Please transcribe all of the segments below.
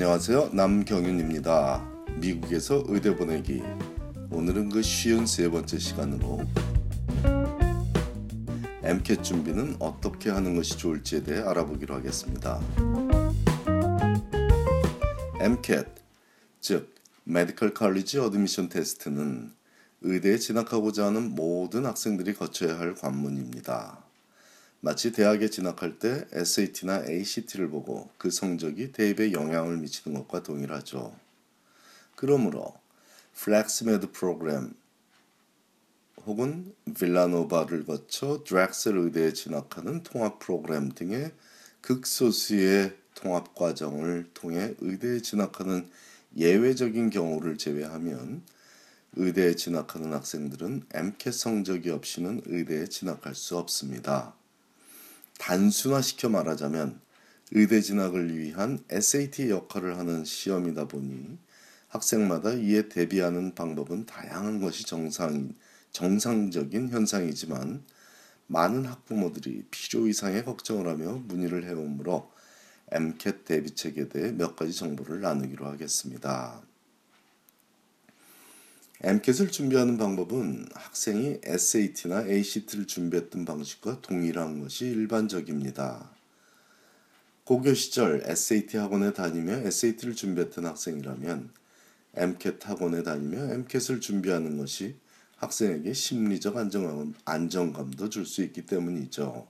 안녕하세요. 남경윤입니다. 미국에서 의대 보내기. 오늘은 그 쉬운 세 번째 시간으로 MCAT 준비는 어떻게 하는 것이 좋을지에 대해 알아보기로 하겠습니다. MCAT, 즉 Medical College Admission Test는 의대에 진학하고자 하는 모든 학생들이 거쳐야 할 관문입니다. 마치 대학에 진학할 때 SAT나 ACT를 보고 그 성적이 대입에 영향을 미치는 것과 동일하죠. 그러므로 FlexMed 프로그램 혹은 빌라노바를 거쳐 드렉셀 의대에 진학하는 통합 프로그램 등의 극소수의 통합 과정을 통해 의대에 진학하는 예외적인 경우를 제외하면 의대에 진학하는 학생들은 MCAT 성적이 없이는 의대에 진학할 수 없습니다. 단순화시켜 말하자면 의대 진학을 위한 SAT 역할을 하는 시험이다 보니 학생마다 이에 대비하는 방법은 다양한 것이 정상, 정상적인 현상이지만 많은 학부모들이 필요 이상의 걱정을 하며 문의를 해오므로 MCAT 대비책에 대해 몇 가지 정보를 나누기로 하겠습니다. MCAT을 준비하는 방법은 학생이 SAT나 ACT를 준비했던 방식과 동일한 것이 일반적입니다. 고교 시절 SAT 학원에 다니며 SAT를 준비했던 학생이라면 MCAT 학원에 다니며 MCAT을 준비하는 것이 학생에게 심리적 안정감, 안정감도 줄 수 있기 때문이죠.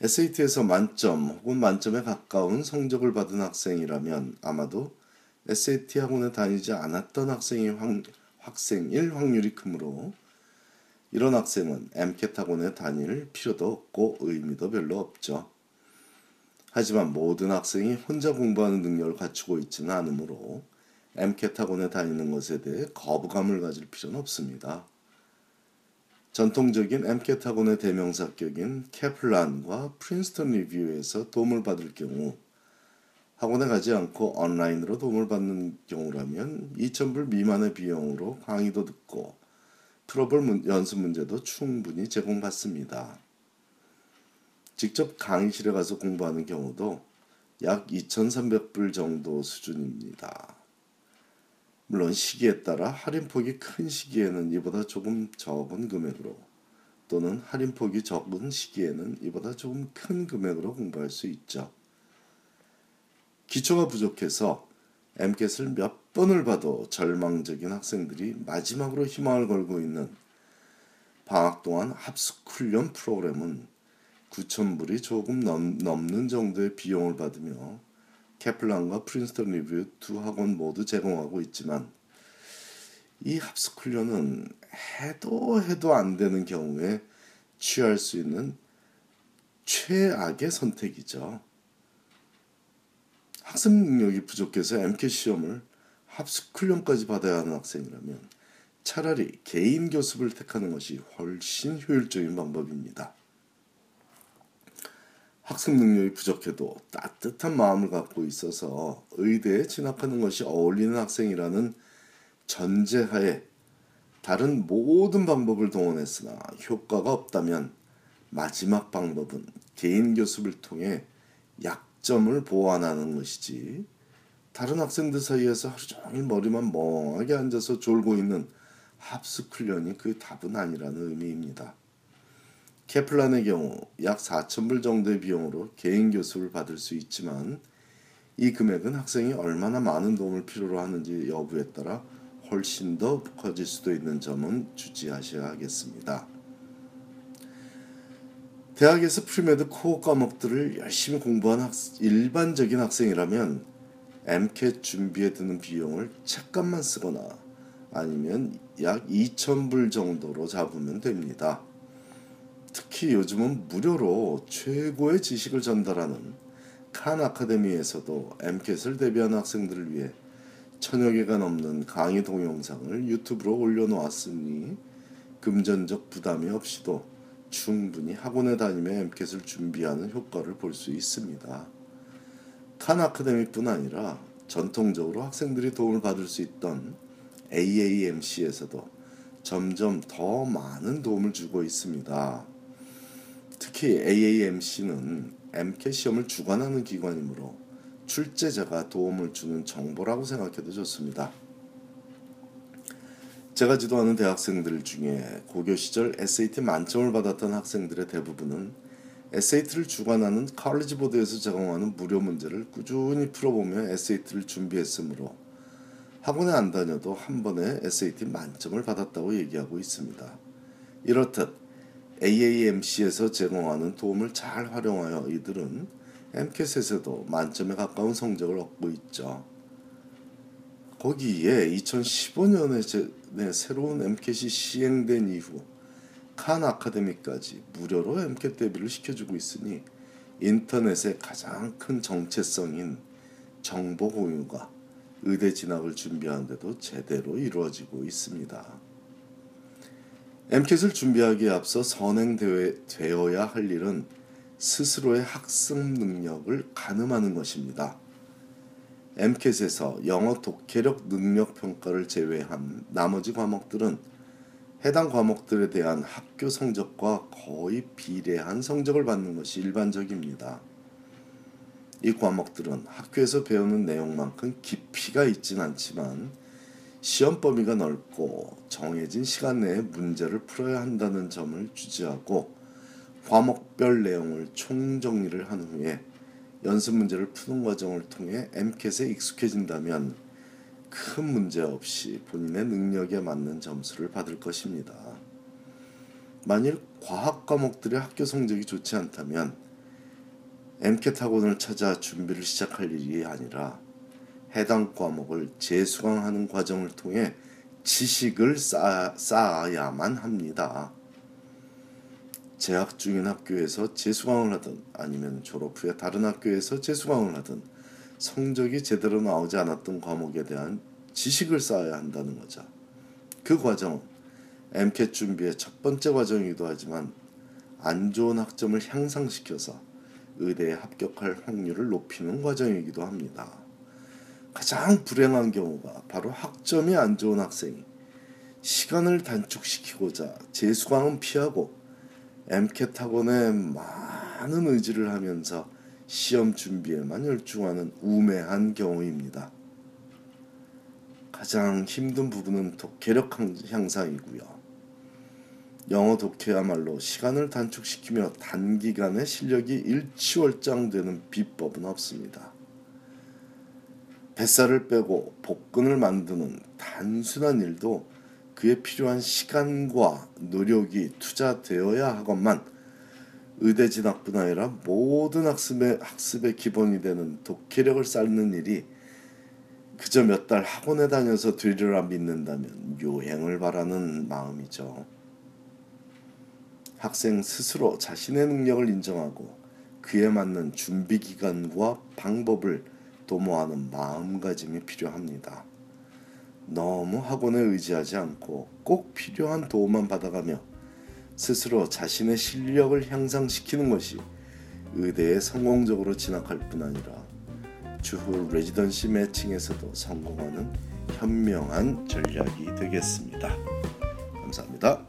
SAT에서 만점 혹은 만점에 가까운 성적을 받은 학생이라면 아마도 SAT 학원에 다니지 않았던 학생이 확, 학생일 확률이 크므로 이런 학생은 MCAT 학원에 다닐 필요도 없고 의미도 별로 없죠. 하지만 모든 학생이 혼자 공부하는 능력을 갖추고 있지는 않으므로 MCAT 학원에 다니는 것에 대해 거부감을 가질 필요는 없습니다. 전통적인 MCAT 학원의 대명사격인 캐플란과 프린스턴 리뷰에서 도움을 받을 경우 학원에 가지 않고 온라인으로 도움을 받는 경우라면 2,000불 미만의 비용으로 강의도 듣고 풀어볼 연습 문제도 충분히 제공받습니다. 직접 강의실에 가서 공부하는 경우도 약 2,300불 정도 수준입니다. 물론 시기에 따라 할인폭이 큰 시기에는 이보다 조금 적은 금액으로 또는 할인폭이 적은 시기에는 이보다 조금 큰 금액으로 공부할 수 있죠. 기초가 부족해서 MCAT을 몇 번을 봐도 절망적인 학생들이 마지막으로 희망을 걸고 있는 방학 동안 합숙 훈련 프로그램은 9,000불이 조금 넘, 넘는 정도의 비용을 받으며 캐플란과 프린스턴 리뷰 두 학원 모두 제공하고 있지만 이 합숙 훈련은 해도 해도 안 되는 경우에 취할 수 있는 최악의 선택이죠. 학습 능력이 부족해서 MCAT 시험을 합숙 훈련까지 받아야 하는 학생이라면 차라리 개인 교습을 택하는 것이 훨씬 효율적인 방법입니다. 학습 능력이 부족해도 따뜻한 마음을 갖고 있어서 의대에 진학하는 것이 어울리는 학생이라는 전제하에 다른 모든 방법을 동원했으나 효과가 없다면 마지막 방법은 개인 교습을 통해 약 점을 보완하는 것이지 다른 학생들 사이에서 하루 종일 머리만 멍하게 앉아서 졸고 있는 합숙 훈련이 그 답은 아니라는 의미입니다. 케플란의 경우 약 4천불 정도의 비용으로 개인 교습을 받을 수 있지만 이 금액은 학생이 얼마나 많은 도움을 필요로 하는지 여부에 따라 훨씬 더 커질 수도 있는 점은 주지하셔야 하겠습니다. 대학에서 pre-med core 과목들을 열심히 공부한 학, 일반적인 학생이라면 MCAT 준비에 드는 비용을 책값만 쓰거나 아니면 약 2,000불 정도로 잡으면 됩니다. 특히 요즘은 무료로 최고의 지식을 전달하는 칸 아카데미에서도 MCAT을 대비하는 학생들을 위해 천여 개가 넘는 강의 동영상을 유튜브로 올려놓았으니 금전적 부담이 없이도 충분히 학원에 다니며 엠켓을 준비하는 효과를 볼 수 있습니다. 칸 아카데미뿐 아니라 전통적으로 학생들이 도움을 받을 수 있던 AAMC에서도 점점 더 많은 도움을 주고 있습니다. 특히 AAMC는 MCAT 시험을 주관하는 기관이므로 출제자가 도움을 주는 정보라고 생각해도 좋습니다. 제가 지도하는 대학생들 중에 고교 시절 SAT 만점을 받았던 학생들의 대부분은 SAT를 주관하는 칼리지 보드에서 제공하는 무료 문제를 꾸준히 풀어보며 SAT를 준비했으므로 학원에 안 다녀도 한 번에 SAT 만점을 받았다고 얘기하고 있습니다. 이렇듯 AAMC에서 제공하는 도움을 잘 활용하여 이들은 MCAT에서도 만점에 가까운 성적을 얻고 있죠. 거기에 2015년에 새로운 MCAT이 시행된 이후 칸 아카데미까지 무료로 MCAT 대비를 시켜주고 있으니 인터넷의 가장 큰 정체성인 정보 공유가 의대 진학을 준비하는데도 제대로 이루어지고 있습니다. MCAT을 준비하기에 앞서 선행되어야 할 일은 스스로의 학습 능력을 가늠하는 것입니다. MCAT에서 영어 독해력 능력 평가를 제외한 나머지 과목들은 해당 과목들에 대한 학교 성적과 거의 비례한 성적을 받는 것이 일반적입니다. 이 과목들은 학교에서 배우는 내용만큼 깊이가 있진 않지만 시험 범위가 넓고 정해진 시간 내에 문제를 풀어야 한다는 점을 주지하고 과목별 내용을 총정리를 한 후에 연습 문제를 푸는 과정을 통해 MCAT에 익숙해진다면 큰 문제 없이 본인의 능력에 맞는 점수를 받을 것입니다. 만일 과학 과목들의 학교 성적이 좋지 않다면 MCAT 학원을 찾아 준비를 시작할 일이 아니라 해당 과목을 재수강하는 과정을 통해 지식을 쌓아, 쌓아야만 합니다. 재학 중인 학교에서 재수강을 하든 아니면 졸업 후에 다른 학교에서 재수강을 하든 성적이 제대로 나오지 않았던 과목에 대한 지식을 쌓아야 한다는 거죠. 그 과정은 MCAT 준비의 첫 번째 과정이기도 하지만 안 좋은 학점을 향상시켜서 의대에 합격할 확률을 높이는 과정이기도 합니다. 가장 불행한 경우가 바로 학점이 안 좋은 학생이 시간을 단축시키고자 재수강은 피하고 MCAT 학원에 많은 의지를 하면서 시험 준비에만 열중하는 우매한 경우입니다. 가장 힘든 부분은 독해력 향상이고요. 영어 독해야말로 시간을 단축시키며 단기간에 실력이 일치월장되는 비법은 없습니다. 뱃살을 빼고 복근을 만드는 단순한 일도 그에 필요한 시간과 노력이 투자되어야 하건만 의대 진학뿐 아니라 모든 학습의 학습의 기본이 되는 독해력을 쌓는 일이 그저 몇 달 학원에 다녀서 되리라 믿는다면 요행을 바라는 마음이죠. 학생 스스로 자신의 능력을 인정하고 그에 맞는 준비 기간과 방법을 도모하는 마음가짐이 필요합니다. 너무 학원에 의지하지 않고 꼭 필요한 도움만 받아가며 스스로 자신의 실력을 향상시키는 것이 의대에 성공적으로 진학할 뿐 아니라 주후 레지던시 매칭에서도 성공하는 현명한 전략이 되겠습니다. 감사합니다.